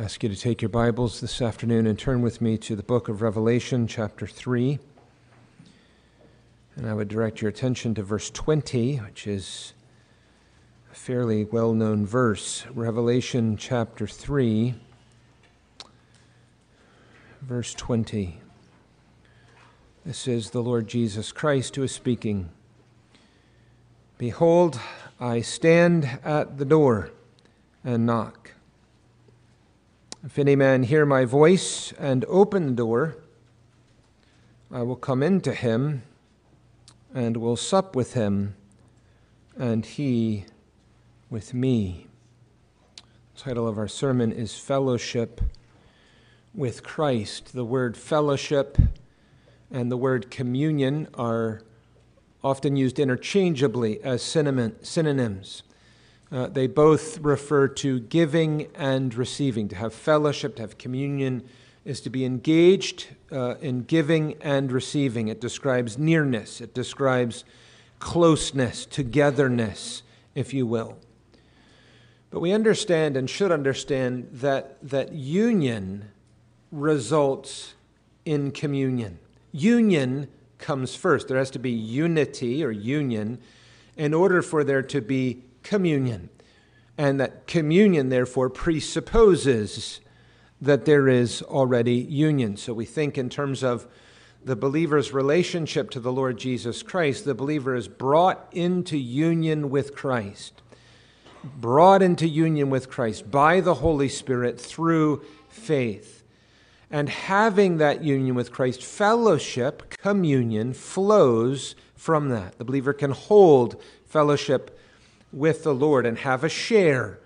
Ask you to take your Bibles this afternoon and turn with me to the book of Revelation, chapter 3. And I would direct your attention to verse 20, which is a fairly well known verse. Revelation, chapter 3, verse 20. This is the Lord Jesus Christ who is speaking. Behold, I stand at the door and knock. If any man hear my voice and open the door, I will come into him and will sup with him, and he with me. The title of our sermon is Fellowship with Christ. The word fellowship and the word communion are often used interchangeably as synonyms. Uh, they both refer to giving and receiving. To have fellowship, to have communion, is to be engaged uh, in giving and receiving. It describes nearness, it describes closeness, togetherness, if you will. But we understand and should understand that, that union results in communion. Union comes first. There has to be unity or union in order for there to be communion. And that communion, therefore, presupposes that there is already union. So we think in terms of the believer's relationship to the Lord Jesus Christ, the believer is brought into union with Christ, brought into union with Christ by the Holy Spirit through faith. And having that union with Christ, fellowship, communion, flows from that. The believer can hold fellowship with the Lord and have a share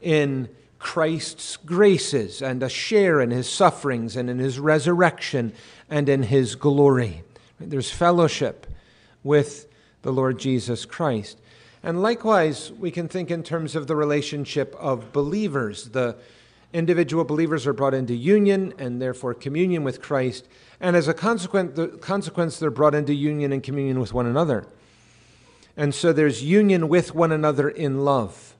in Christ's graces and a share in his sufferings and in his resurrection and in his glory. There's fellowship with the Lord Jesus Christ. And likewise, we can think in terms of the relationship of believers. The individual believers are brought into union and therefore communion with Christ. And as a consequence, they're brought into union and communion with one another. And so there's union with one another in love.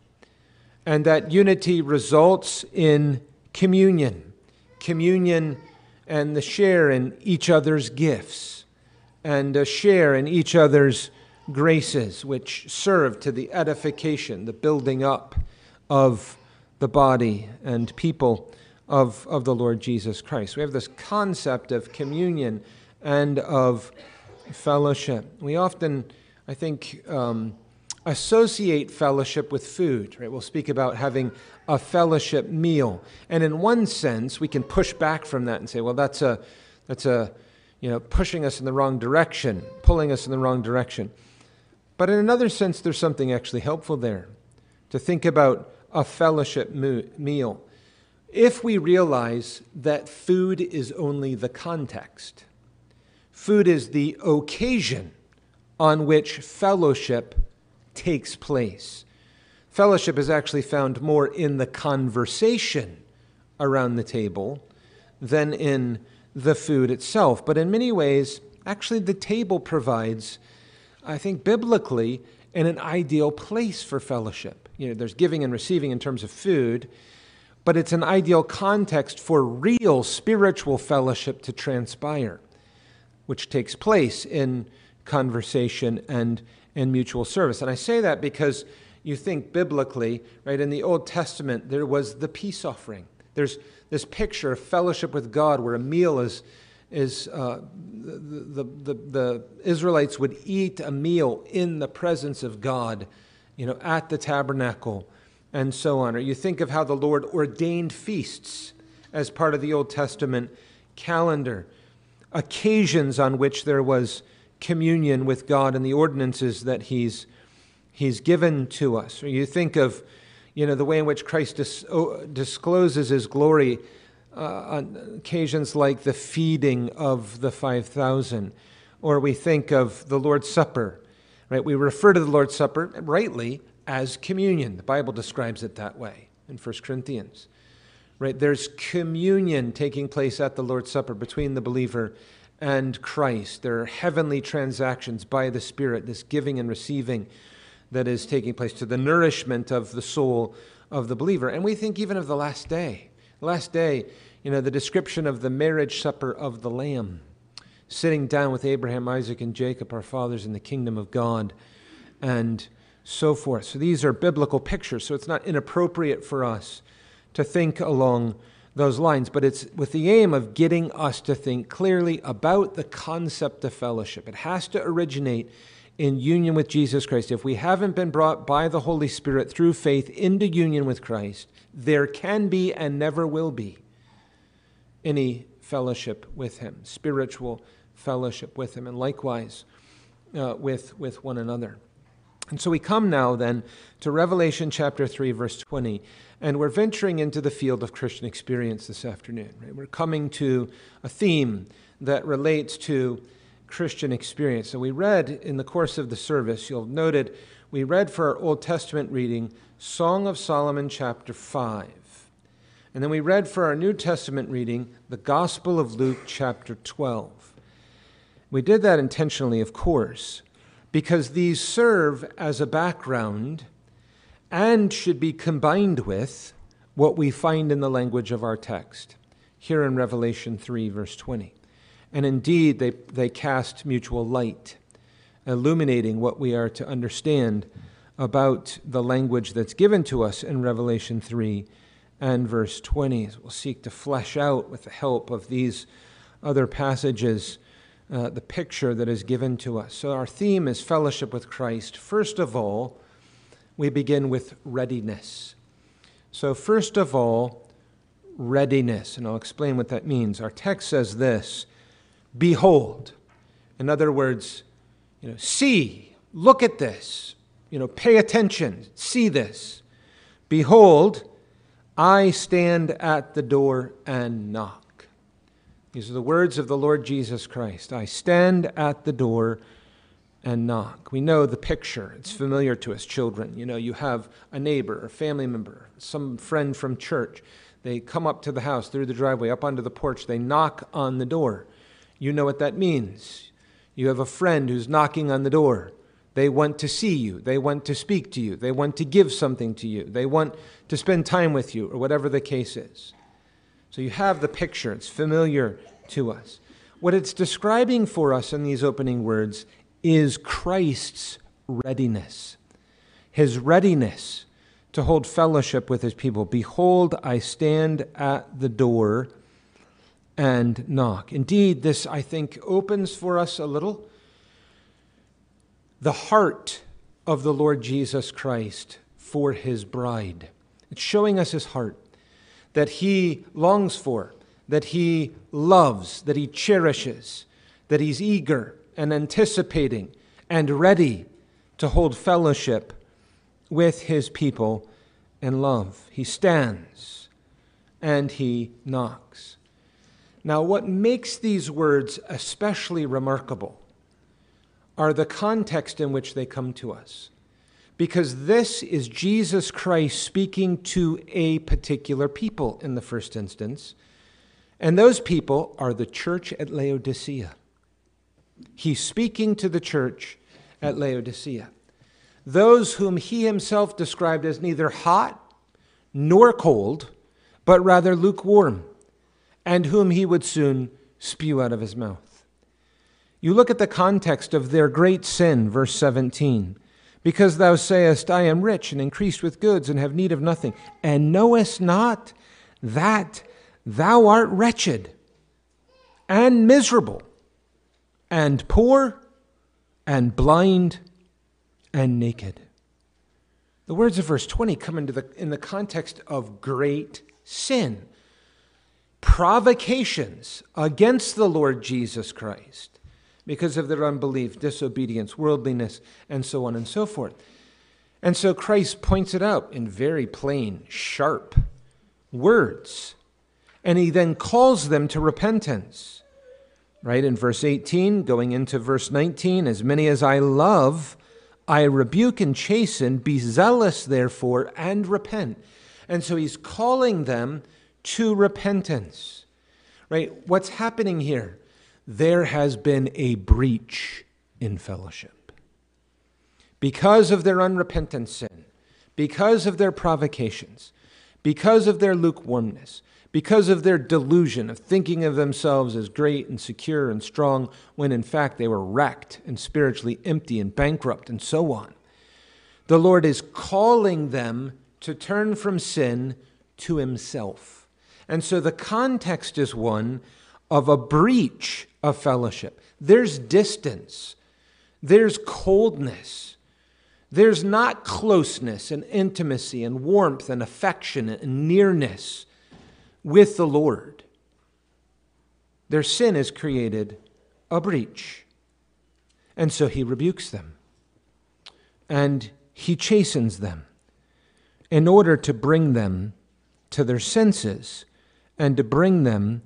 And that unity results in communion. Communion and the share in each other's gifts and a share in each other's graces, which serve to the edification, the building up of the body and people of, of the Lord Jesus Christ. We have this concept of communion and of fellowship. We often I think, um, associate fellowship with food. Right? We'll speak about having a fellowship meal, and in one sense, we can push back from that and say, well, that's a that's a you know pushing us in the wrong direction, pulling us in the wrong direction. But in another sense, there's something actually helpful there to think about a fellowship meal. If we realize that food is only the context, food is the occasion on which fellowship takes place. Fellowship is actually found more in the conversation around the table than in the food itself. But in many ways, actually, the table provides, I think, biblically, in an ideal place for fellowship. You know, there's giving and receiving in terms of food, but it's an ideal context for real spiritual fellowship to transpire, which takes place in conversation and, and mutual service. And I say that because you think biblically, right, in the Old Testament, there was the peace offering. There's this picture of fellowship with God where a meal is, is uh, the, the, the, the Israelites would eat a meal in the presence of God, you know, at the tabernacle and so on. Or you think of how the Lord ordained feasts as part of the Old Testament calendar, occasions on which there was communion with God and the ordinances that He's, he's given to us. Or you think of you know, the way in which Christ dis- discloses His glory uh, on occasions like the feeding of the 5,000. Or we think of the Lord's Supper, right? We refer to the Lord's Supper rightly as communion. The Bible describes it that way in 1 Corinthians. Right? There's communion taking place at the Lord's Supper between the believer and Christ. There are heavenly transactions by the Spirit, this giving and receiving that is taking place to the nourishment of the soul of the believer. And we think even of the last day, Last day, you know, the description of the marriage supper of the Lamb, sitting down with Abraham, Isaac, and Jacob, our fathers, in the kingdom of God, and so forth. So these are biblical pictures, so it's not inappropriate for us to think along those lines, but it's with the aim of getting us to think clearly about the concept of fellowship. It has to originate in union with Jesus Christ. If we haven't been brought by the Holy Spirit through faith into union with Christ, there can be and never will be any fellowship with Him, spiritual fellowship with Him, and likewise uh, with, with one another. And so we come now then to Revelation chapter 3, verse 20, and we're venturing into the field of Christian experience this afternoon. Right? We're coming to a theme that relates to Christian experience. So we read in the course of the service, you'll have noted, we read for our Old Testament reading Song of Solomon chapter 5. And then we read for our New Testament reading the Gospel of Luke chapter 12. We did that intentionally, of course, because these serve as a background and should be combined with what we find in the language of our text here in Revelation 3, verse 20. And indeed, they, they cast mutual light, illuminating what we are to understand about the language that's given to us in Revelation 3 and verse 20. We'll seek to flesh out, with the help of these other passages, uh, the picture that is given to us. So, our theme is fellowship with Christ. First of all, we begin with readiness. So, first of all, readiness. And I'll explain what that means. Our text says this Behold. In other words, you know, see, look at this, you know, pay attention, see this. Behold, I stand at the door and knock. These are the words of the Lord Jesus Christ. I stand at the door and knock. We know the picture. It's familiar to us children. You know, you have a neighbor, a family member, some friend from church. They come up to the house through the driveway, up onto the porch. They knock on the door. You know what that means. You have a friend who's knocking on the door. They want to see you. They want to speak to you. They want to give something to you. They want to spend time with you, or whatever the case is. So you have the picture. It's familiar to us. What it's describing for us in these opening words is Christ's readiness, his readiness to hold fellowship with his people. Behold, I stand at the door and knock. Indeed, this, I think, opens for us a little the heart of the Lord Jesus Christ for his bride. It's showing us his heart that he longs for, that he loves, that he cherishes, that he's eager and anticipating and ready to hold fellowship with his people in love. He stands and he knocks. Now, what makes these words especially remarkable are the context in which they come to us. Because this is Jesus Christ speaking to a particular people in the first instance, and those people are the church at Laodicea. He's speaking to the church at Laodicea, those whom he himself described as neither hot nor cold, but rather lukewarm and whom he would soon spew out of his mouth. You look at the context of their great sin, verse 17. Because thou sayest, I am rich and increased with goods and have need of nothing, and knowest not that thou art wretched and miserable and poor and blind and naked. The words of verse 20 come into the, in the context of great sin. Provocations against the Lord Jesus Christ because of their unbelief, disobedience, worldliness, and so on and so forth. And so Christ points it out in very plain, sharp words. And he then calls them to repentance. Right in verse 18, going into verse 19, as many as I love, I rebuke and chasten. Be zealous, therefore, and repent. And so he's calling them to repentance. Right? What's happening here? There has been a breach in fellowship. Because of their unrepentant sin, because of their provocations, because of their lukewarmness, because of their delusion of thinking of themselves as great and secure and strong, when in fact they were wrecked and spiritually empty and bankrupt and so on. The Lord is calling them to turn from sin to Himself. And so the context is one of a breach of fellowship. There's distance, there's coldness, there's not closeness and intimacy and warmth and affection and nearness with the Lord. Their sin has created a breach. And so he rebukes them and he chastens them in order to bring them to their senses and to bring them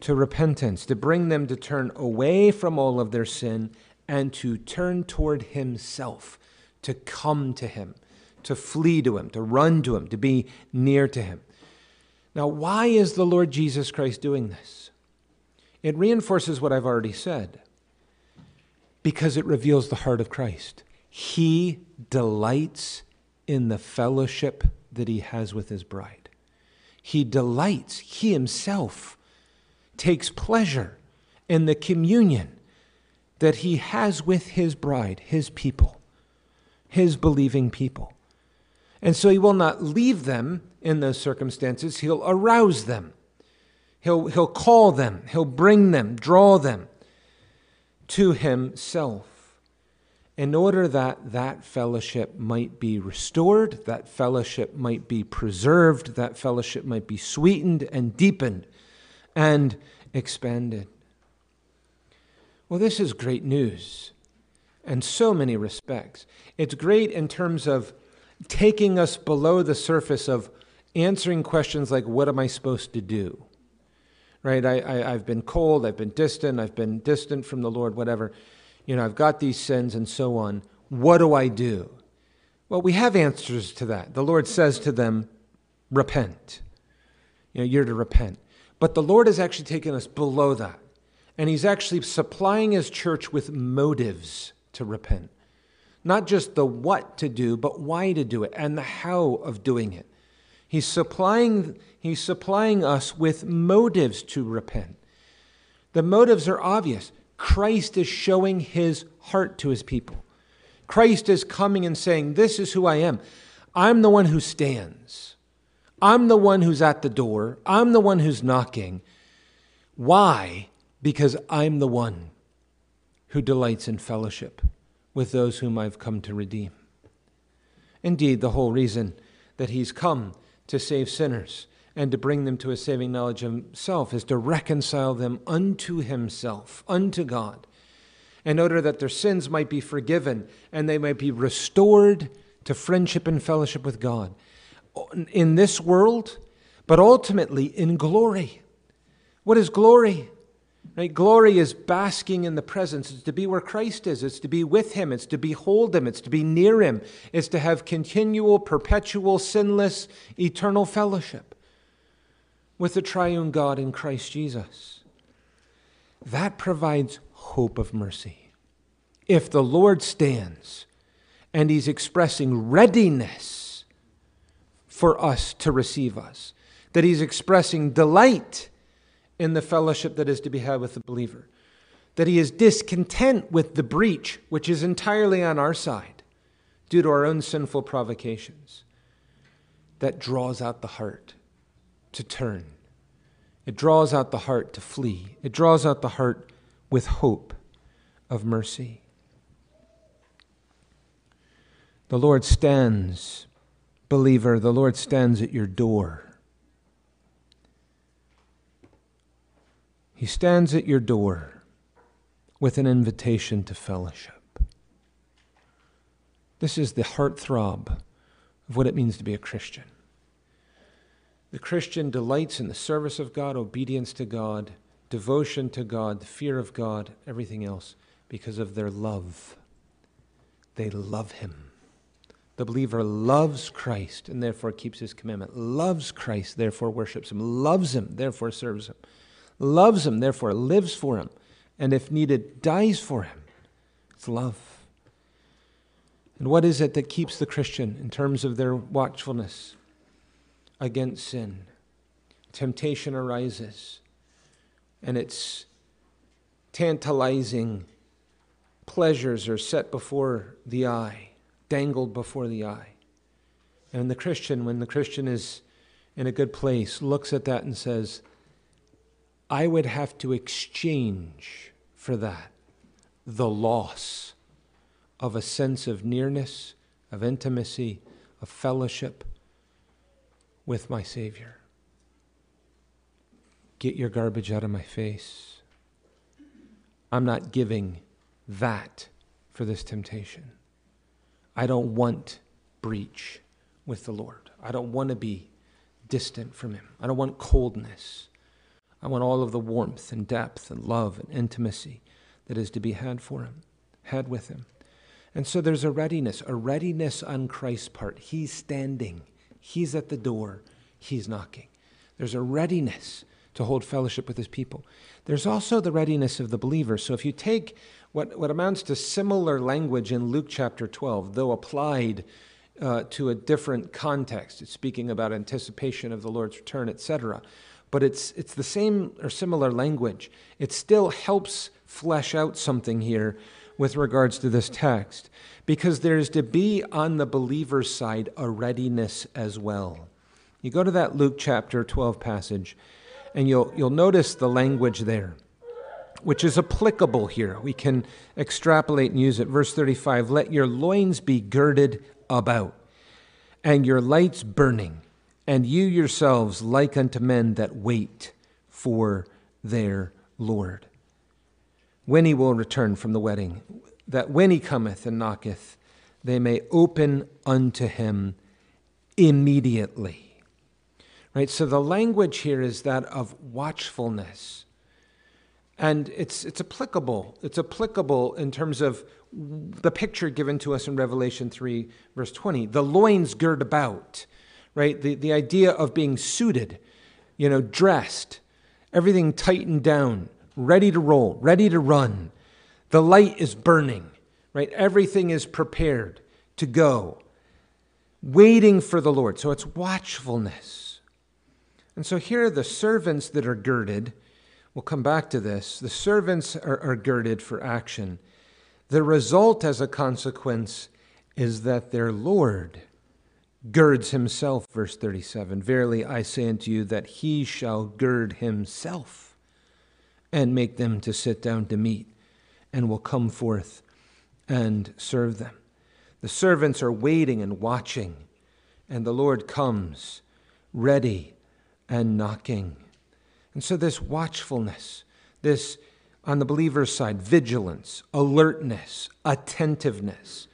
to repentance, to bring them to turn away from all of their sin and to turn toward himself to come to him, to flee to him, to run to him, to be near to him. Now, why is the Lord Jesus Christ doing this? It reinforces what I've already said because it reveals the heart of Christ. He delights in the fellowship that he has with his bride. He delights, he himself takes pleasure in the communion that he has with his bride, his people his believing people. And so he will not leave them in those circumstances, he'll arouse them. He'll, he'll call them, he'll bring them, draw them to himself in order that that fellowship might be restored, that fellowship might be preserved, that fellowship might be sweetened and deepened and expanded. Well, this is great news in so many respects. It's great in terms of taking us below the surface of answering questions like, What am I supposed to do? Right? I, I, I've been cold, I've been distant, I've been distant from the Lord, whatever. You know, I've got these sins and so on. What do I do? Well, we have answers to that. The Lord says to them, Repent. You know, you're to repent. But the Lord has actually taken us below that. And He's actually supplying His church with motives to repent. Not just the what to do, but why to do it and the how of doing it. He's supplying, he's supplying us with motives to repent. The motives are obvious. Christ is showing his heart to his people. Christ is coming and saying, This is who I am. I'm the one who stands. I'm the one who's at the door. I'm the one who's knocking. Why? Because I'm the one who delights in fellowship with those whom I've come to redeem. Indeed, the whole reason that he's come to save sinners and to bring them to a saving knowledge of himself is to reconcile them unto himself, unto God, in order that their sins might be forgiven and they might be restored to friendship and fellowship with God in this world, but ultimately in glory. What is glory? Right? Glory is basking in the presence. It's to be where Christ is. It's to be with Him. It's to behold Him. It's to be near Him. It's to have continual, perpetual, sinless, eternal fellowship with the triune God in Christ Jesus. That provides hope of mercy. If the Lord stands and He's expressing readiness for us to receive us, that He's expressing delight in the fellowship that is to be had with the believer. That he is discontent with the breach, which is entirely on our side due to our own sinful provocations. That draws out the heart to turn. It draws out the heart to flee. It draws out the heart with hope of mercy. The Lord stands, believer, the Lord stands at your door. He stands at your door with an invitation to fellowship. This is the heartthrob of what it means to be a Christian. The Christian delights in the service of God, obedience to God, devotion to God, the fear of God, everything else, because of their love. They love Him. The believer loves Christ and therefore keeps His commandment, loves Christ, therefore worships Him, loves Him, therefore serves Him loves him, therefore lives for him, and if needed, dies for him. It's love. And what is it that keeps the Christian in terms of their watchfulness? against sin. Temptation arises, and its tantalizing pleasures are set before the eye, dangled before the eye. And the Christian, when the Christian is in a good place, looks at that and says, I would have to exchange for that the loss of a sense of nearness, of intimacy, of fellowship with my Savior. Get your garbage out of my face. I'm not giving that for this temptation. I don't want breach with the Lord. I don't want to be distant from Him. I don't want coldness. I want all of the warmth and depth and love and intimacy that is to be had for Him, had with Him. And so there's a readiness, a readiness on Christ's part. He's standing, He's at the door, He's knocking. There's a readiness to hold fellowship with His people. There's also the readiness of the believer. So if you take what, what amounts to similar language in Luke chapter 12, though applied uh, to a different context, it's speaking about anticipation of the Lord's return, etc. But it's, it's the same or similar language. It still helps flesh out something here with regards to this text, because there's to be on the believer's side a readiness as well. You go to that Luke chapter 12 passage, and you'll, you'll notice the language there, which is applicable here. We can extrapolate and use it. Verse 35 Let your loins be girded about, and your lights burning, and you yourselves like unto men that wait for their Lord when he will return from the wedding, that when he cometh and knocketh, they may open unto him immediately. Right? So the language here is that of watchfulness. And it's, it's applicable. It's applicable in terms of the picture given to us in Revelation 3, verse 20. The loins gird about, right? The, the idea of being suited, you know, dressed, everything tightened down, ready to roll, ready to run. The light is burning, right? Everything is prepared to go, waiting for the Lord. So it's watchfulness. And so here are the servants that are girded. We'll come back to this. The servants are, are girded for action. The result, as a consequence, is that their Lord girds himself, verse 37. Verily I say unto you that he shall gird himself and make them to sit down to meat, and will come forth and serve them. The servants are waiting and watching, and the Lord comes ready and knocking. And so, this watchfulness, this on the believer's side, vigilance, alertness, attentiveness,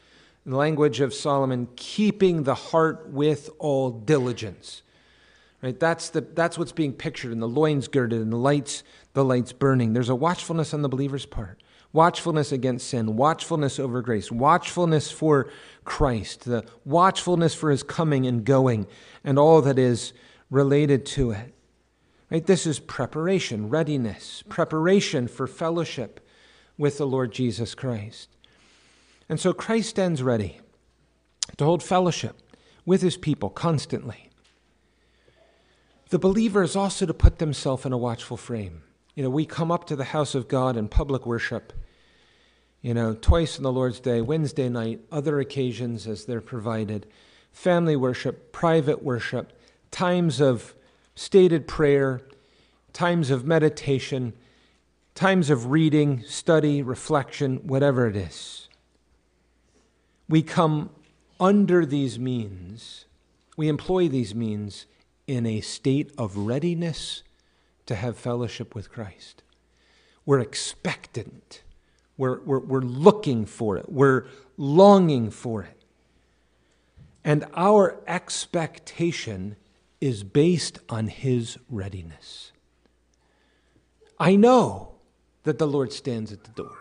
in the language of Solomon, keeping the heart with all diligence. Right? That's, the, that's what's being pictured in the loins girded and the lights, the lights burning. There's a watchfulness on the believer's part. Watchfulness against sin, watchfulness over grace, watchfulness for Christ, the watchfulness for his coming and going, and all that is related to it. Right? This is preparation, readiness, preparation for fellowship with the Lord Jesus Christ. And so Christ stands ready to hold fellowship with his people constantly. The believer is also to put themselves in a watchful frame. You know, we come up to the house of God in public worship, you know, twice on the Lord's Day, Wednesday night, other occasions as they're provided, family worship, private worship, times of stated prayer, times of meditation, times of reading, study, reflection, whatever it is. We come under these means, we employ these means in a state of readiness to have fellowship with Christ. We're expectant. We're, we're, we're looking for it. We're longing for it. And our expectation is based on His readiness. I know that the Lord stands at the door.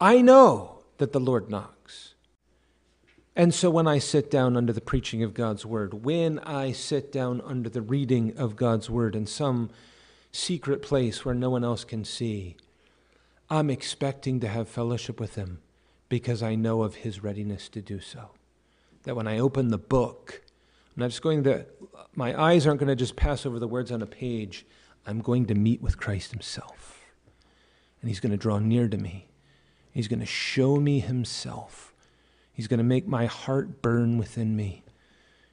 I know that the Lord knocks. And so when I sit down under the preaching of God's word, when I sit down under the reading of God's word in some secret place where no one else can see, I'm expecting to have fellowship with Him because I know of His readiness to do so. That when I open the book, I'm not just going to my eyes aren't going to just pass over the words on a page. I'm going to meet with Christ Himself. And He's going to draw near to me. He's going to show me Himself. He's going to make my heart burn within me.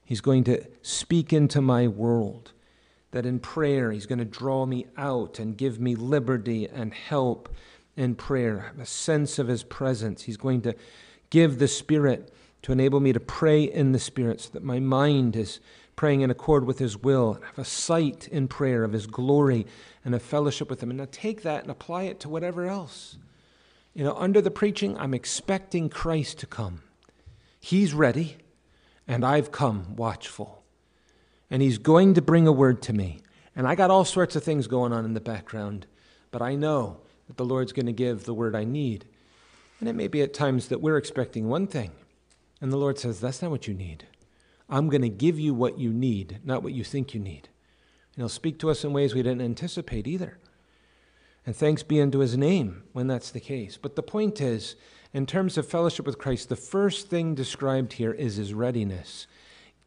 He's going to speak into my world. That in prayer, He's going to draw me out and give me liberty and help in prayer, a sense of His presence. He's going to give the Spirit to enable me to pray in the Spirit so that my mind is praying in accord with His will and have a sight in prayer of His glory and a fellowship with Him. And now take that and apply it to whatever else. You know, under the preaching, I'm expecting Christ to come. He's ready, and I've come watchful. And He's going to bring a word to me. And I got all sorts of things going on in the background, but I know that the Lord's going to give the word I need. And it may be at times that we're expecting one thing, and the Lord says, That's not what you need. I'm going to give you what you need, not what you think you need. And He'll speak to us in ways we didn't anticipate either. And thanks be unto His name when that's the case. But the point is, in terms of fellowship with Christ, the first thing described here is His readiness,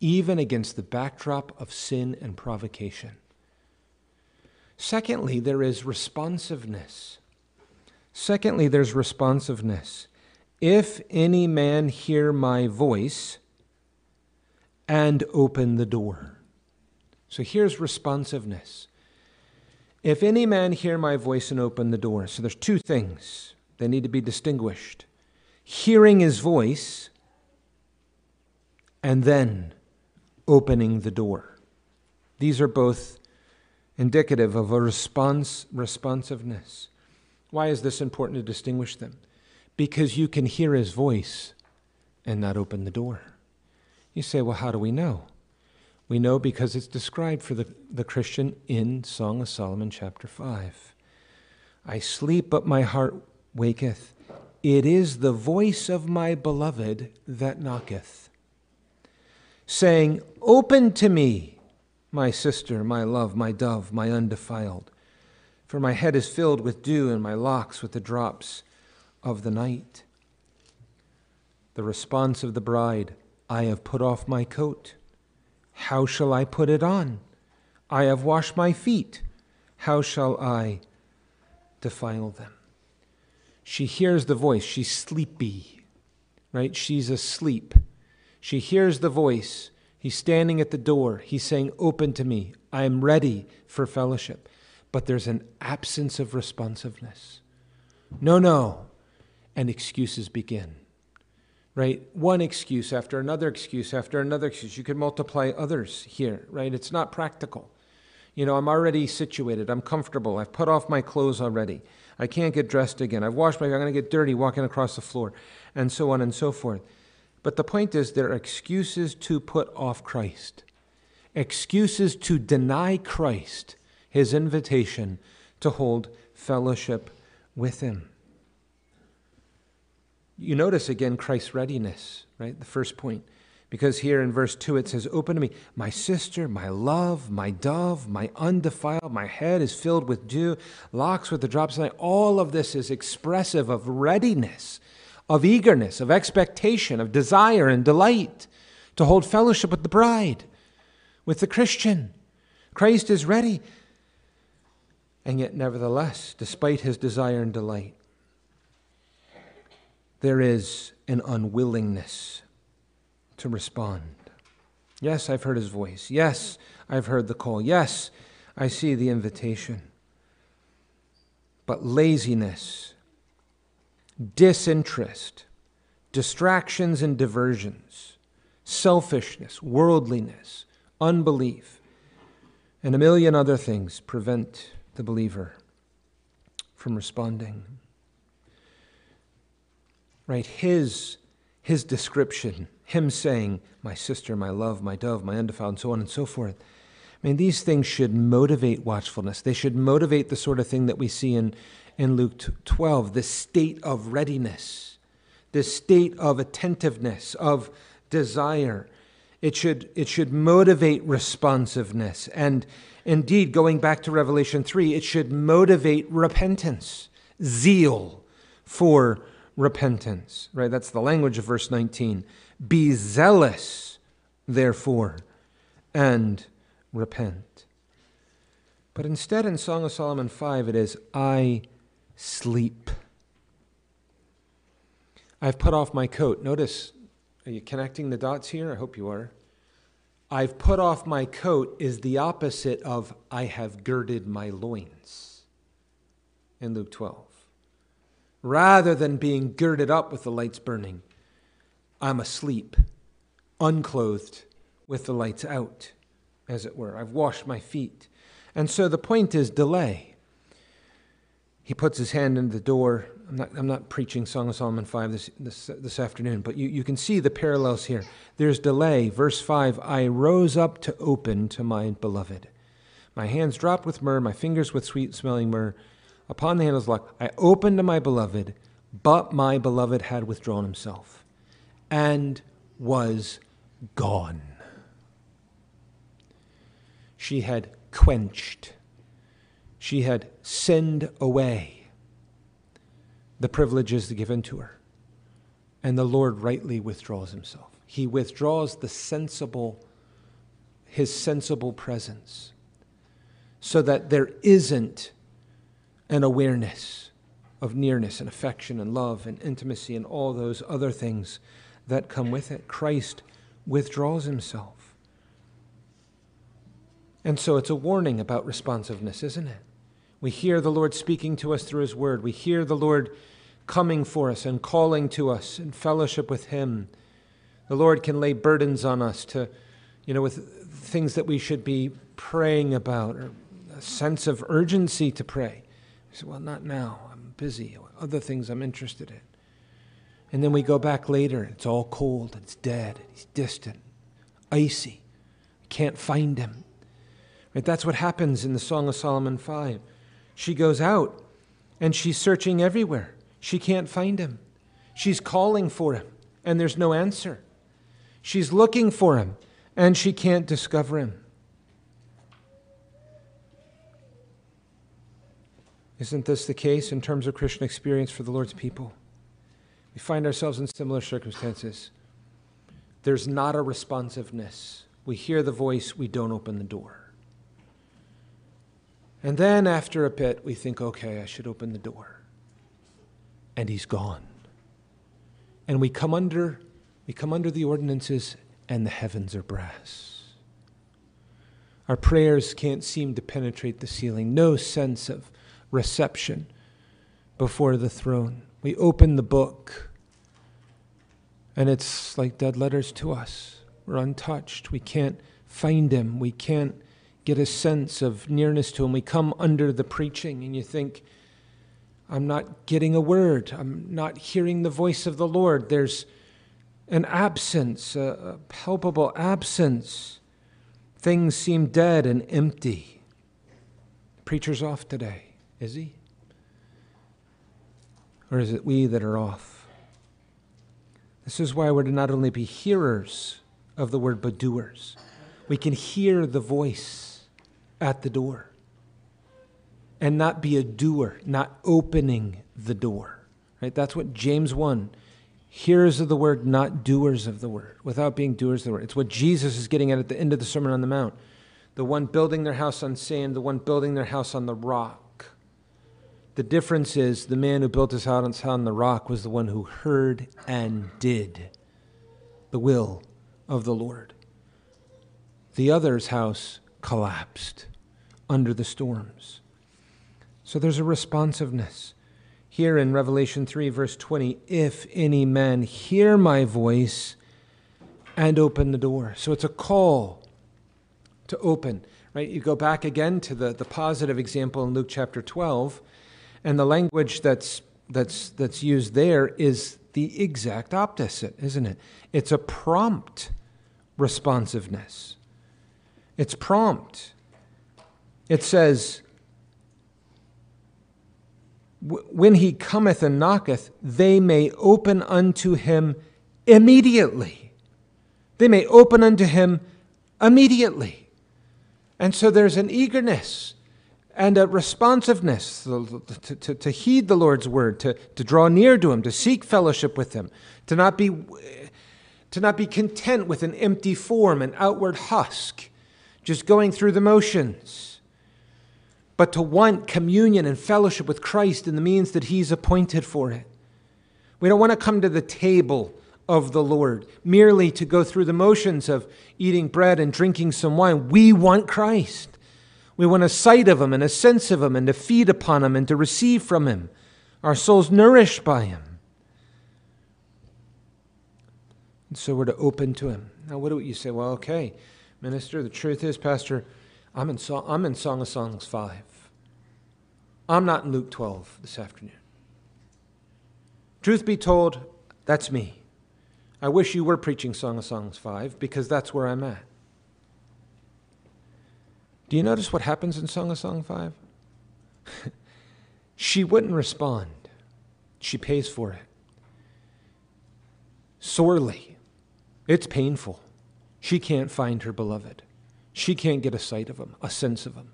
even against the backdrop of sin and provocation. Secondly, there is responsiveness. Secondly, there's responsiveness. If any man hear my voice and open the door. So here's responsiveness. If any man hear my voice and open the door. So there's two things that need to be distinguished hearing his voice and then opening the door. These are both indicative of a response responsiveness. Why is this important to distinguish them? Because you can hear his voice and not open the door. You say, well, how do we know? We know because it's described for the, the Christian in Song of Solomon, chapter 5. I sleep, but my heart waketh. It is the voice of my beloved that knocketh, saying, Open to me, my sister, my love, my dove, my undefiled. For my head is filled with dew, and my locks with the drops of the night. The response of the bride I have put off my coat. How shall I put it on? I have washed my feet. How shall I defile them? She hears the voice. She's sleepy, right? She's asleep. She hears the voice. He's standing at the door. He's saying, Open to me. I am ready for fellowship. But there's an absence of responsiveness. No, no and excuses begin. Right? One excuse after another excuse after another excuse. You could multiply others here, right? It's not practical. You know, I'm already situated. I'm comfortable. I've put off my clothes already. I can't get dressed again. I've washed my I'm going to get dirty walking across the floor, and so on and so forth. But the point is, there are excuses to put off Christ, excuses to deny Christ his invitation to hold fellowship with him. You notice again Christ's readiness, right? The first point. Because here in verse 2 it says, Open to me, my sister, my love, my dove, my undefiled, my head is filled with dew, locks with the drops of night. All of this is expressive of readiness, of eagerness, of expectation, of desire and delight to hold fellowship with the bride, with the Christian. Christ is ready. And yet, nevertheless, despite his desire and delight, there is an unwillingness to respond. Yes, I've heard his voice. Yes, I've heard the call. Yes, I see the invitation. But laziness, disinterest, distractions and diversions, selfishness, worldliness, unbelief, and a million other things prevent the believer from responding right? His, his description, him saying, My sister, my love, my dove, my undefiled, and so on and so forth. I mean, these things should motivate watchfulness. They should motivate the sort of thing that we see in, in Luke 12 the state of readiness, the state of attentiveness, of desire. It should, it should motivate responsiveness. And indeed, going back to Revelation 3, it should motivate repentance, zeal for repentance, right? That's the language of verse 19. Be zealous, therefore, and repent. But instead, in Song of Solomon 5, it is, I sleep. I've put off my coat. Notice, are you connecting the dots here? I hope you are. I've put off my coat is the opposite of I have girded my loins in Luke 12. Rather than being girded up with the lights burning, I'm asleep, unclothed, with the lights out, as it were. I've washed my feet. And so the point is delay. He puts his hand in the door. I'm not, I'm not preaching Song of Solomon 5 this, this, this afternoon, but you, you can see the parallels here. There's delay. Verse 5 I rose up to open to my beloved. My hands dropped with myrrh, my fingers with sweet smelling myrrh. Upon the handle's lock, I opened to my beloved, but my beloved had withdrawn himself and was gone. She had quenched she had sinned away the privileges given to her. And the Lord rightly withdraws himself. He withdraws the sensible, his sensible presence, so that there isn't an awareness of nearness and affection and love and intimacy and all those other things that come with it. Christ withdraws himself. And so it's a warning about responsiveness, isn't it? We hear the Lord speaking to us through His Word. We hear the Lord coming for us and calling to us in fellowship with Him. The Lord can lay burdens on us to, you know, with things that we should be praying about or a sense of urgency to pray. We say, well, not now. I'm busy. Other things I'm interested in. And then we go back later. and It's all cold. It's dead. He's distant, icy. can't find him. Right? That's what happens in the Song of Solomon 5. She goes out and she's searching everywhere. She can't find him. She's calling for him, and there's no answer. She's looking for him, and she can't discover him. Isn't this the case in terms of Christian experience for the Lord's people? We find ourselves in similar circumstances. There's not a responsiveness. We hear the voice, we don't open the door. And then after a bit, we think, okay, I should open the door. And he's gone. And we come under, we come under the ordinances, and the heavens are brass. Our prayers can't seem to penetrate the ceiling, no sense of reception before the throne. We open the book, and it's like dead letters to us. We're untouched. We can't find him. We can't get a sense of nearness to Him. We come under the preaching, and you think, I'm not getting a word. I'm not hearing the voice of the Lord. There's an absence, a, palpable absence. Things seem dead and empty. Preacher's off today, is he? Or is it we that are off? This is why we're to not only be hearers of the word, but doers. We can hear the voice at the door and not be a doer, not opening the door. Right? That's what James 1 hearers of the word, not doers of the word, without being doers of the word. It's what Jesus is getting at at the end of the Sermon on the Mount. The one building their house on sand, the one building their house on the rock. The difference is the man who built his house on the rock was the one who heard and did the will of the Lord. The other's house collapsed under the storms. So there's a responsiveness. Here in Revelation 3, verse 20, if any man hear my voice and open the door. So it's a call to open, right? You go back again to the, the positive example in Luke chapter 12, and the language that's, that's, that's used there is the exact opposite, isn't it? It's a prompt responsiveness. It's prompt. It says, When he cometh and knocketh, they may open unto him immediately. They may open unto him immediately. And so there's an eagerness and a responsiveness to, to, to, heed the Lord's word, to, to draw near to him, to seek fellowship with him, to not be, to not be content with an empty form, an outward husk just going through the motions, but to want communion and fellowship with Christ in the means that He's appointed for it. We don't want to come to the table of the Lord merely to go through the motions of eating bread and drinking some wine. We want Christ. We want a sight of Him and a sense of Him and to feed upon Him and to receive from Him. Our souls nourished by Him. And so we're to open to Him. Now, what do you say? Well, okay, minister, the truth is, Pastor, I'm in, so- I'm in Song of Songs 5. I'm not in Luke 12 this afternoon. Truth be told, that's me. I wish you were preaching Song of Songs 5 because that's where I'm at. Do you notice what happens in Song of Song 5? she wouldn't respond. She pays for it. Sorely. It's painful. She can't find her beloved. She can't get a sight of him, a sense of him.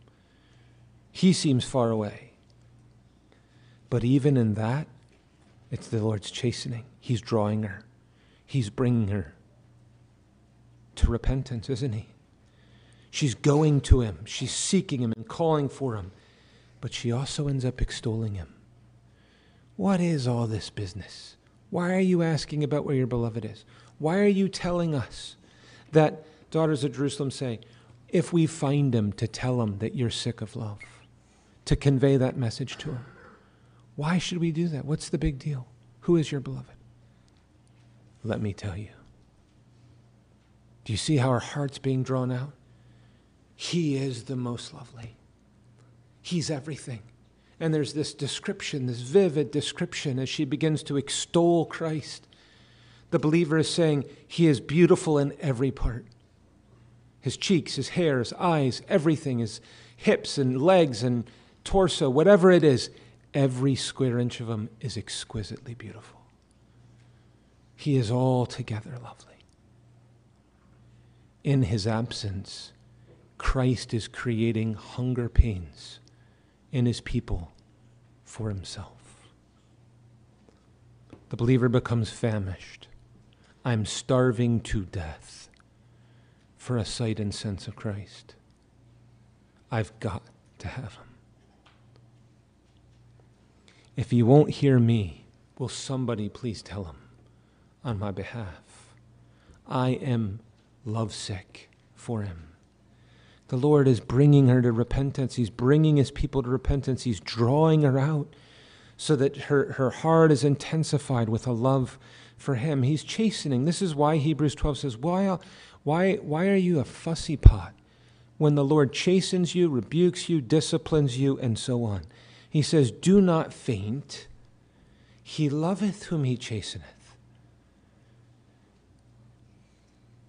He seems far away. But even in that, it's the Lord's chastening. He's drawing her, He's bringing her to repentance, isn't He? She's going to Him, she's seeking Him and calling for Him, but she also ends up extolling Him. What is all this business? Why are you asking about where your beloved is? Why are you telling us that, daughters of Jerusalem say, if we find him, to tell him that you're sick of love, to convey that message to him? Why should we do that? What's the big deal? Who is your beloved? Let me tell you. Do you see how our heart's being drawn out? He is the most lovely. He's everything. And there's this description, this vivid description, as she begins to extol Christ. The believer is saying, He is beautiful in every part his cheeks, his hair, his eyes, everything, his hips and legs and torso, whatever it is, every square inch of him is exquisitely beautiful. He is altogether lovely. In his absence, Christ is creating hunger pains in his people for himself. The believer becomes famished. I'm starving to death for a sight and sense of Christ. I've got to have him. If he won't hear me, will somebody please tell him on my behalf? I am lovesick for him. The Lord is bringing her to repentance. He's bringing his people to repentance. He's drawing her out so that her, her heart is intensified with a love for him. He's chastening. This is why Hebrews 12 says, Why, why, why are you a fussy pot when the Lord chastens you, rebukes you, disciplines you, and so on? He says, Do not faint. He loveth whom he chasteneth.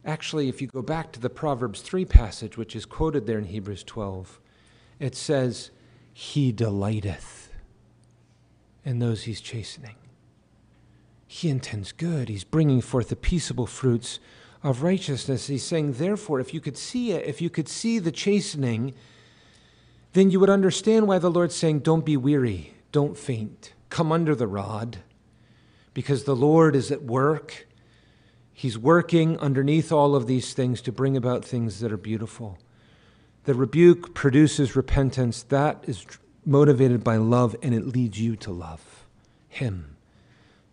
Actually, if you go back to the Proverbs 3 passage, which is quoted there in Hebrews 12, it says, He delighteth in those he's chastening. He intends good. He's bringing forth the peaceable fruits of righteousness. He's saying, therefore, if you could see it, if you could see the chastening, then you would understand why the Lord's saying, Don't be weary, don't faint, come under the rod, because the Lord is at work. He's working underneath all of these things to bring about things that are beautiful. The rebuke produces repentance. That is motivated by love, and it leads you to love Him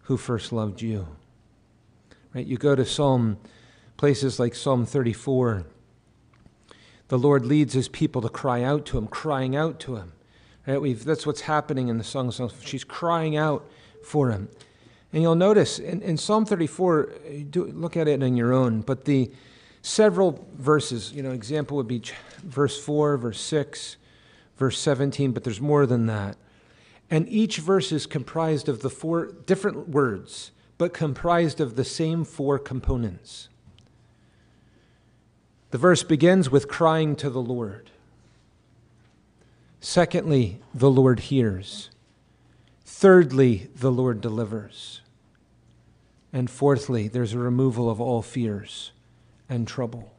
who first loved you. Right? You go to Psalm, places like Psalm 34 the Lord leads his people to cry out to him, crying out to him. Right? We've, that's what's happening in the Song of Songs. She's crying out for him. And you'll notice in, in Psalm 34, do, look at it on your own, but the several verses, you know, example would be verse 4, verse 6, verse 17, but there's more than that. And each verse is comprised of the four different words, but comprised of the same four components. The verse begins with crying to the Lord. Secondly, the Lord hears. Thirdly, the Lord delivers. And fourthly, there's a removal of all fears and trouble.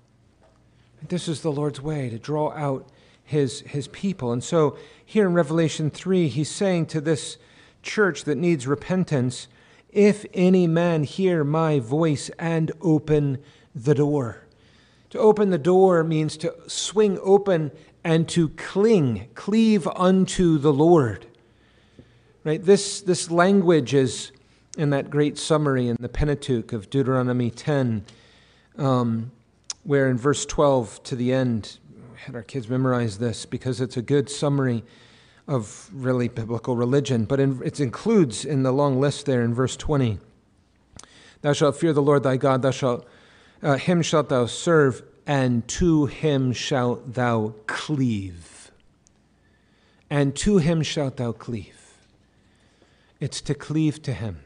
This is the Lord's way to draw out his, his people. And so here in Revelation 3, he's saying to this church that needs repentance, if any man hear my voice and open the door. To open the door means to swing open and to cling, cleave unto the Lord. Right? This, this language is in that great summary in the Pentateuch of Deuteronomy 10, um, where in verse 12 to the end, had our kids memorize this because it's a good summary of really biblical religion. But in, it includes in the long list there in verse 20 Thou shalt fear the Lord thy God, thou shalt, uh, him shalt thou serve, and to him shalt thou cleave. And to him shalt thou cleave. It's to cleave to him,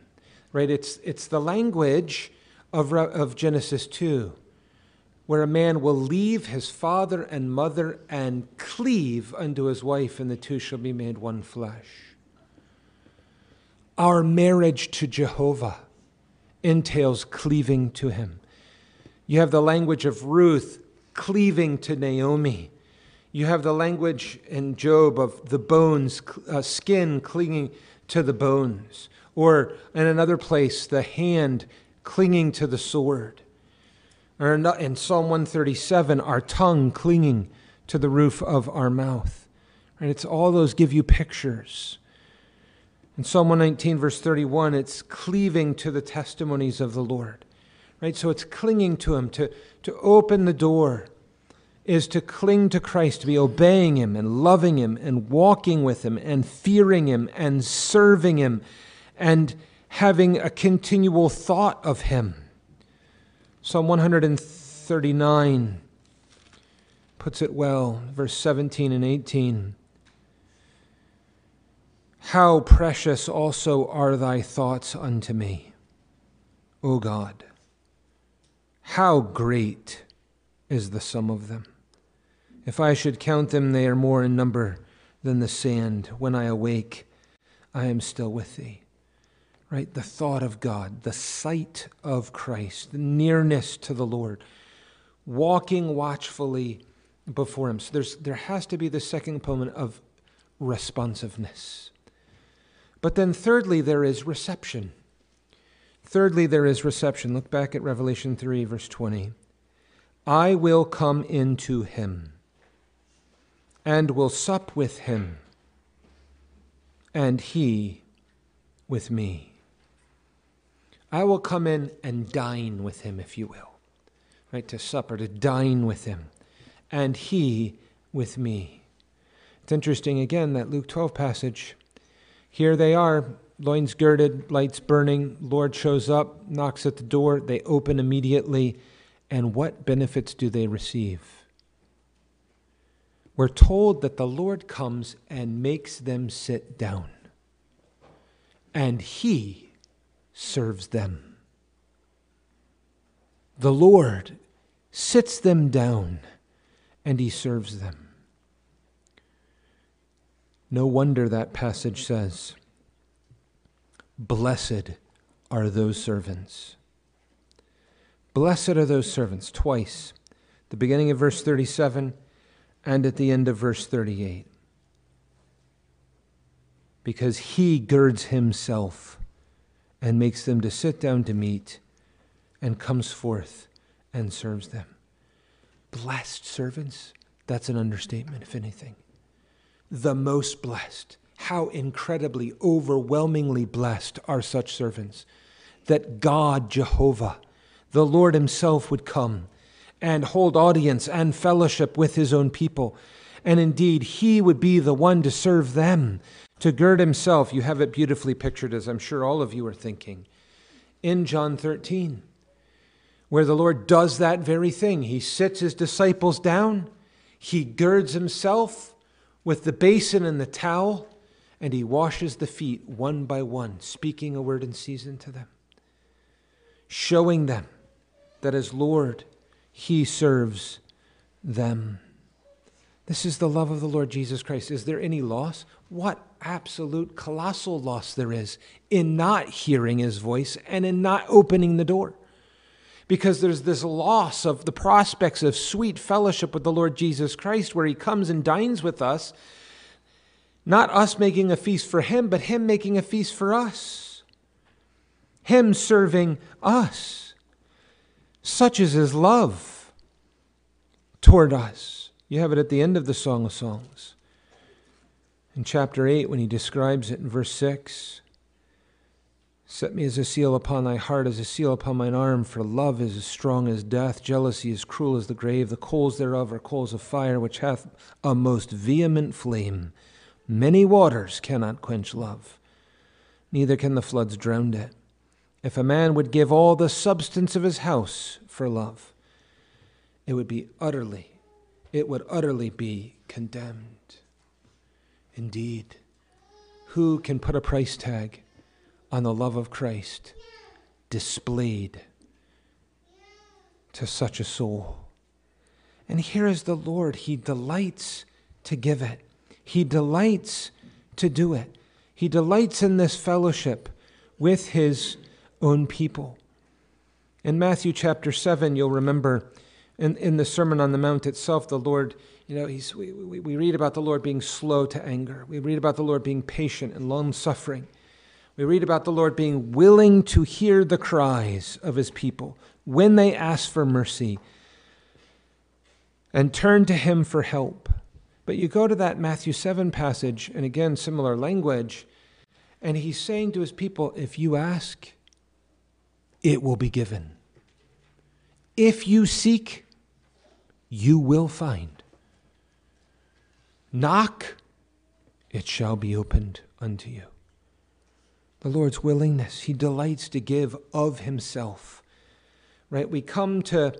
right? It's, it's the language of, of Genesis 2 where a man will leave his father and mother and cleave unto his wife, and the two shall be made one flesh. Our marriage to Jehovah entails cleaving to him. You have the language of Ruth cleaving to Naomi. You have the language in Job of the bones, uh, skin clinging to the bones. Or in another place, the hand clinging to the sword or in Psalm 137, our tongue clinging to the roof of our mouth. Right? It's all those give you pictures. In Psalm 119, verse 31, it's cleaving to the testimonies of the Lord. Right? So it's clinging to Him. To, to open the door is to cling to Christ, to be obeying Him and loving Him and walking with Him and fearing Him and serving Him and having a continual thought of Him. Psalm 139 puts it well, verse 17 and 18. How precious also are thy thoughts unto me, O God! How great is the sum of them! If I should count them, they are more in number than the sand. When I awake, I am still with thee right? The thought of God, the sight of Christ, the nearness to the Lord, walking watchfully before Him. So there's, there has to be the second component of responsiveness. But then, thirdly, there is reception. Thirdly, there is reception. Look back at Revelation 3, verse 20. I will come into him and will sup with him, and he with me. I will come in and dine with him, if you will, right? To supper, to dine with him, and he with me. It's interesting, again, that Luke 12 passage. Here they are, loins girded, lights burning. Lord shows up, knocks at the door. They open immediately. And what benefits do they receive? We're told that the Lord comes and makes them sit down. And he serves them. The Lord sits them down and he serves them. No wonder that passage says, Blessed are those servants. Blessed are those servants, twice, the beginning of verse 37 and at the end of verse 38. Because he girds himself and makes them to sit down to meat and comes forth and serves them. Blessed servants, that's an understatement, if anything. The most blessed. How incredibly, overwhelmingly blessed are such servants that God, Jehovah, the Lord Himself, would come and hold audience and fellowship with His own people. And indeed, He would be the one to serve them to gird himself, you have it beautifully pictured, as I'm sure all of you are thinking, in John 13, where the Lord does that very thing. He sits his disciples down, he girds himself with the basin and the towel, and he washes the feet one by one, speaking a word in season to them, showing them that as Lord, he serves them. This is the love of the Lord Jesus Christ. Is there any loss? What absolute colossal loss there is in not hearing his voice and in not opening the door. Because there's this loss of the prospects of sweet fellowship with the Lord Jesus Christ, where he comes and dines with us, not us making a feast for him, but him making a feast for us, him serving us. Such is his love. toward us. You have it at the end of the Song of Songs. In chapter 8, when he describes it in verse 6 Set me as a seal upon thy heart, as a seal upon mine arm, for love is as strong as death, jealousy is cruel as the grave, the coals thereof are coals of fire, which hath a most vehement flame. Many waters cannot quench love, neither can the floods drown it. If a man would give all the substance of his house for love, it would be utterly, it would utterly be condemned. Indeed, who can put a price tag on the love of Christ displayed to such a soul? And here is the Lord. He delights to give it, He delights to do it. He delights in this fellowship with His own people. In Matthew chapter 7, you'll remember in, in the Sermon on the Mount itself, the Lord you know, he's, we, we, we read about the Lord being slow to anger. We read about the Lord being patient and long suffering. We read about the Lord being willing to hear the cries of his people when they ask for mercy and turn to him for help. But you go to that Matthew 7 passage, and again, similar language, and he's saying to his people, If you ask, it will be given. If you seek, you will find. Knock, it shall be opened unto you. The Lord's willingness, He delights to give of Himself. Right? We come to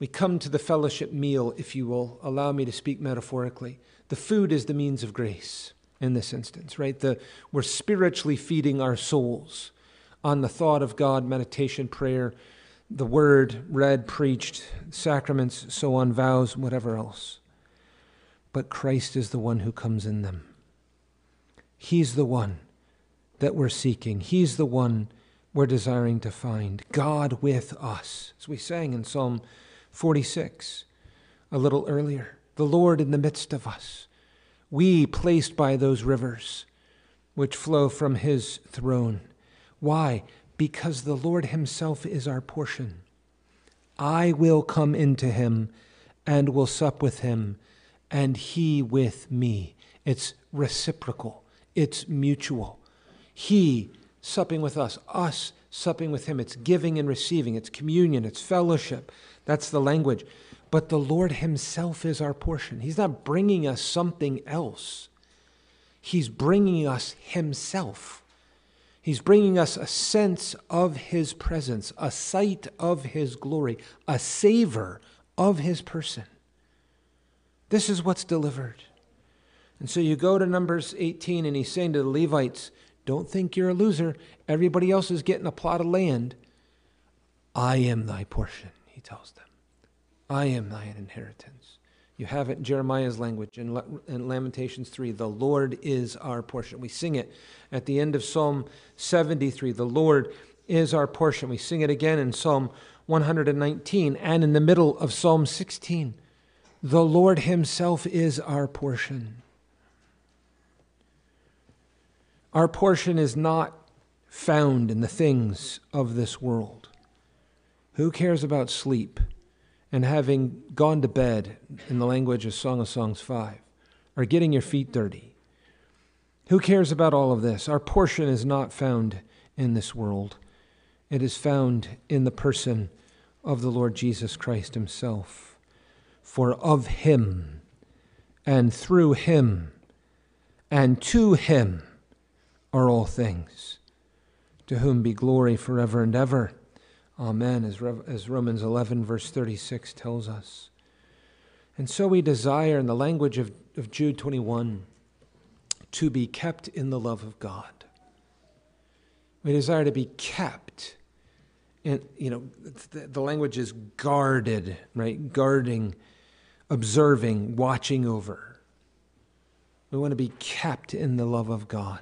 we come to the fellowship meal, if you will allow me to speak metaphorically. The food is the means of grace in this instance, right? The, we're spiritually feeding our souls on the thought of God, meditation, prayer, the word read, preached, sacraments, so on, vows, whatever else but Christ is the one who comes in them. He's the one that we're seeking, He's the one we're desiring to find. God with us, as we sang in Psalm 46 a little earlier. The Lord in the midst of us. We placed by those rivers which flow from His throne. Why? Because the Lord Himself is our portion. I will come into Him and will sup with Him and he with me. It's reciprocal, it's mutual. He supping with us, us supping with him. It's giving and receiving, it's communion, it's fellowship. That's the language. But the Lord himself is our portion. He's not bringing us something else, He's bringing us himself. He's bringing us a sense of his presence, a sight of his glory, a savor of his person. This is what's delivered. And so you go to Numbers 18, and he's saying to the Levites, Don't think you're a loser. Everybody else is getting a plot of land. I am thy portion, he tells them. I am thine inheritance. You have it in Jeremiah's language in, in Lamentations 3. The Lord is our portion. We sing it at the end of Psalm 73. The Lord is our portion. We sing it again in Psalm 119 and in the middle of Psalm 16. The Lord Himself is our portion. Our portion is not found in the things of this world. Who cares about sleep and having gone to bed, in the language of Song of Songs 5, or getting your feet dirty? Who cares about all of this? Our portion is not found in this world, it is found in the person of the Lord Jesus Christ Himself. For of him, and through him, and to him are all things, to whom be glory forever and ever. Amen, as, as Romans 11, verse 36 tells us. And so we desire, in the language of, of Jude 21, to be kept in the love of God. We desire to be kept. And, you know, the, the language is guarded, right? Guarding observing, watching over. We want to be kept in the love of God.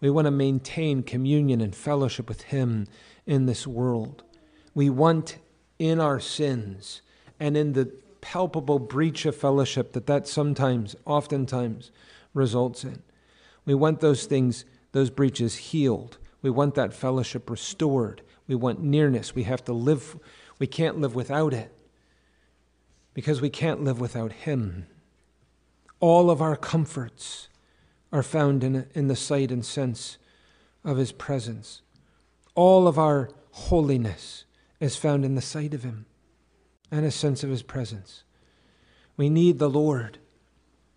We want to maintain communion and fellowship with Him in this world. We want in our sins and in the palpable breach of fellowship that that sometimes, oftentimes, results in. We want those things, those breaches healed. We want that fellowship restored. We want nearness. We have to live, we can't live without it. because we can't live without Him. All of our comforts are found in, in the sight and sense of His presence. All of our holiness is found in the sight of Him and a sense of His presence. We need the Lord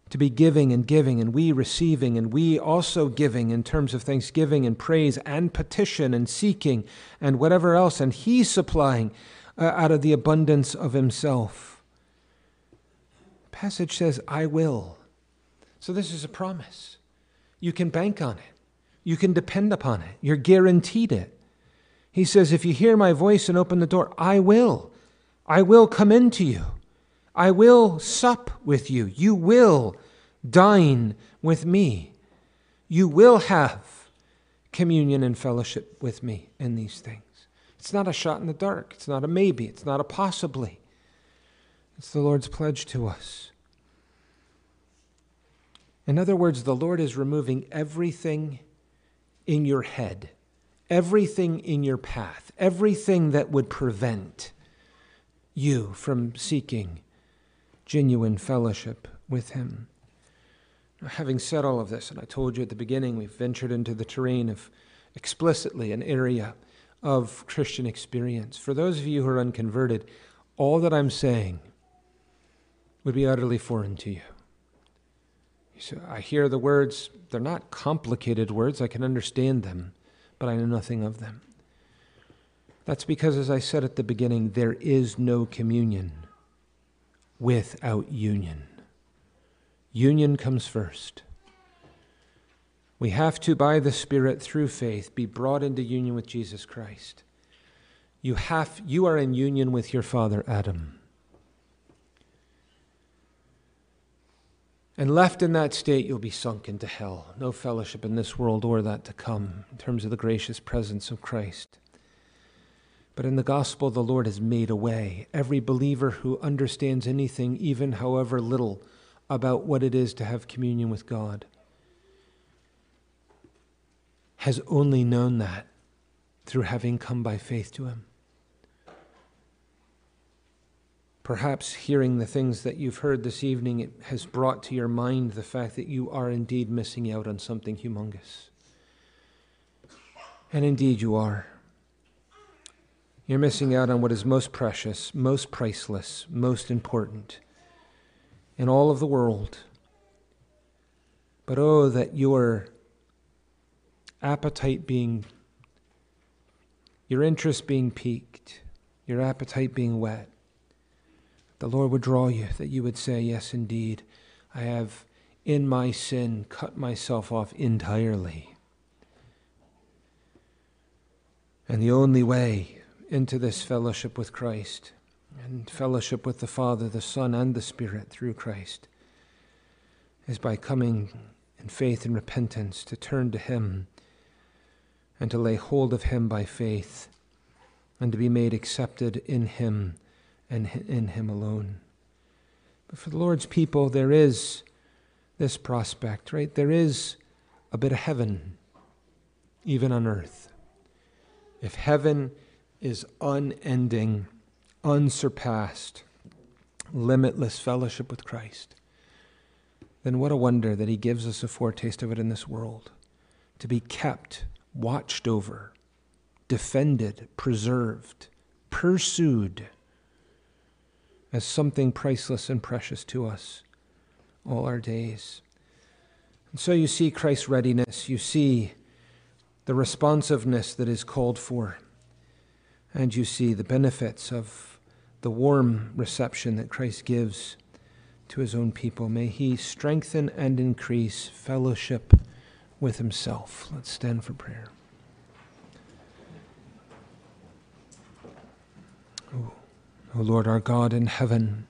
to be giving and giving, and we receiving, and we also giving in terms of thanksgiving and praise and petition and seeking and whatever else, and He supplying uh, out of the abundance of Himself. The passage says, I will. So this is a promise. You can bank on it, you can depend upon it, you're guaranteed it. He says, If you hear my voice and open the door, I will. I will come into you. I will sup with you. You will dine with me. You will have communion and fellowship with me in these things. It's not a shot in the dark. It's not a maybe. It's not a possibly. It's the Lord's pledge to us. In other words, the Lord is removing everything in your head, everything in your path, everything that would prevent you from seeking genuine fellowship with Him. Now, Having said all of this, and I told you at the beginning, we've ventured into the terrain of explicitly an area of Christian experience. For those of you who are unconverted, all that I'm saying would be utterly foreign to you. So I hear the words, they're not complicated words, I can understand them, but I know nothing of them. That's because, as I said at the beginning, there is no communion without union. Union comes first. We have to, by the Spirit, through faith, be brought into union with Jesus Christ. You, have, you are in union with your father, Adam. And left in that state, you'll be sunk into hell. No fellowship in this world or that to come in terms of the gracious presence of Christ. But in the gospel, the Lord has made a way. Every believer who understands anything, even however little, about what it is to have communion with God has only known that through having come by faith to Him. Perhaps hearing the things that you've heard this evening it has brought to your mind the fact that you are indeed missing out on something humongous. And indeed you are. You're missing out on what is most precious, most priceless, most important in all of the world. But oh, that your appetite being, your interest being piqued, your appetite being whet, the Lord would draw you, that you would say, Yes, indeed, I have in my sin cut myself off entirely. And the only way into this fellowship with Christ and fellowship with the Father, the Son, and the Spirit through Christ is by coming in faith and repentance to turn to Him and to lay hold of Him by faith and to be made accepted in Him and in Him alone. But for the Lord's people, there is this prospect, right? There is a bit of heaven, even on earth. If heaven is unending, unsurpassed, limitless fellowship with Christ, then what a wonder that He gives us a foretaste of it in this world to be kept, watched over, defended, preserved, pursued as something priceless and precious to us all our days. And so you see Christ's readiness, you see the responsiveness that is called for, and you see the benefits of the warm reception that Christ gives to his own people. May he strengthen and increase fellowship with himself. Let's stand for prayer. Oh, oh Lord, our God in heaven,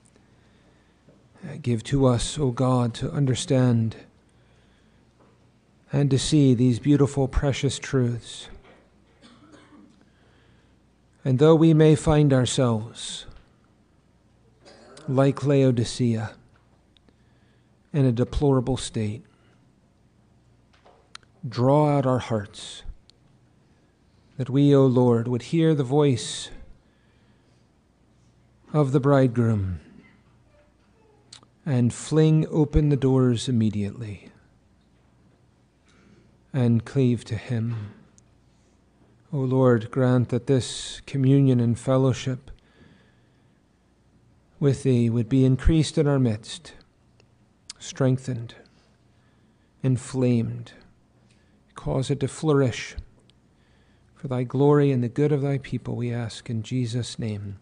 give to us, O God, to understand and to see these beautiful, precious truths. And though we may find ourselves like Laodicea, in a deplorable state. Draw out our hearts, that we, O Lord, would hear the voice of the bridegroom and fling open the doors immediately and cleave to Him. O Lord, grant that this communion and fellowship with Thee would be increased in our midst, strengthened, inflamed. Cause it to flourish. For Thy glory and the good of Thy people, we ask in Jesus' name.